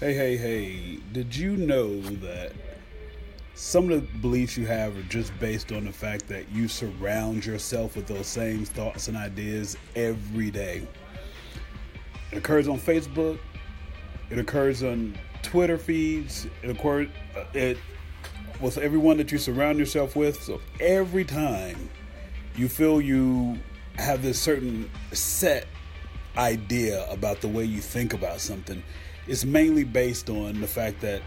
Hey, hey, hey, did you know that some of the beliefs you have are just based on the fact that you surround yourself with those same thoughts and ideas every day? It occurs on Facebook, it occurs on Twitter feeds, it occurs uh, it with everyone that you surround yourself with. So every time you feel you have this certain set idea about the way you think about something, it's mainly based on the fact that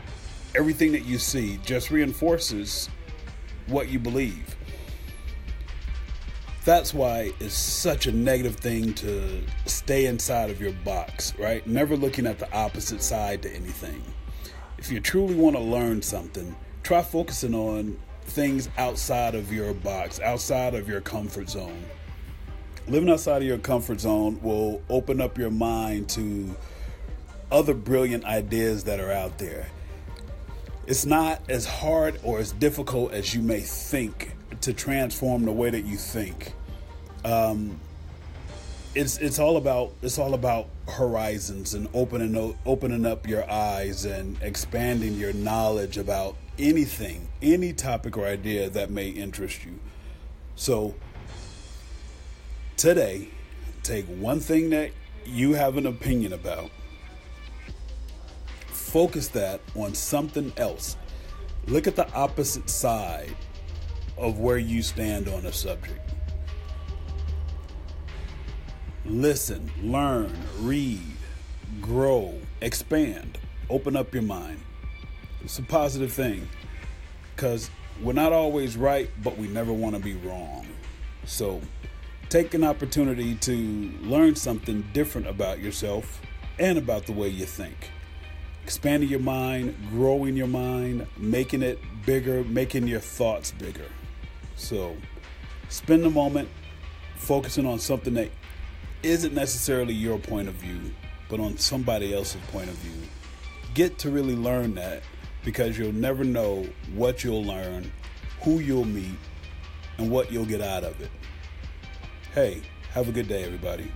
everything that you see just reinforces what you believe. That's why it's such a negative thing to stay inside of your box, right? Never looking at the opposite side to anything. If you truly want to learn something, try focusing on things outside of your box, outside of your comfort zone. Living outside of your comfort zone will open up your mind to other brilliant ideas that are out there. It's not as hard or as difficult as you may think to transform the way that you think. Um, it's it's all about it's all about horizons and opening opening up your eyes and expanding your knowledge about anything, any topic or idea that may interest you. So today, take one thing that you have an opinion about focus that on something else. Look at the opposite side of where you stand on a subject. Listen, learn, read, grow, expand, open up your mind. It's a positive thing because we're not always right, but we never want to be wrong. So take an opportunity to learn something different about yourself and about the way you think expanding your mind, growing your mind, making it bigger, making your thoughts bigger. So spend a moment focusing on something that isn't necessarily your point of view, but on somebody else's point of view. Get to really learn that because you'll never know what you'll learn, who you'll meet, and what you'll get out of it. Hey, have a good day, everybody.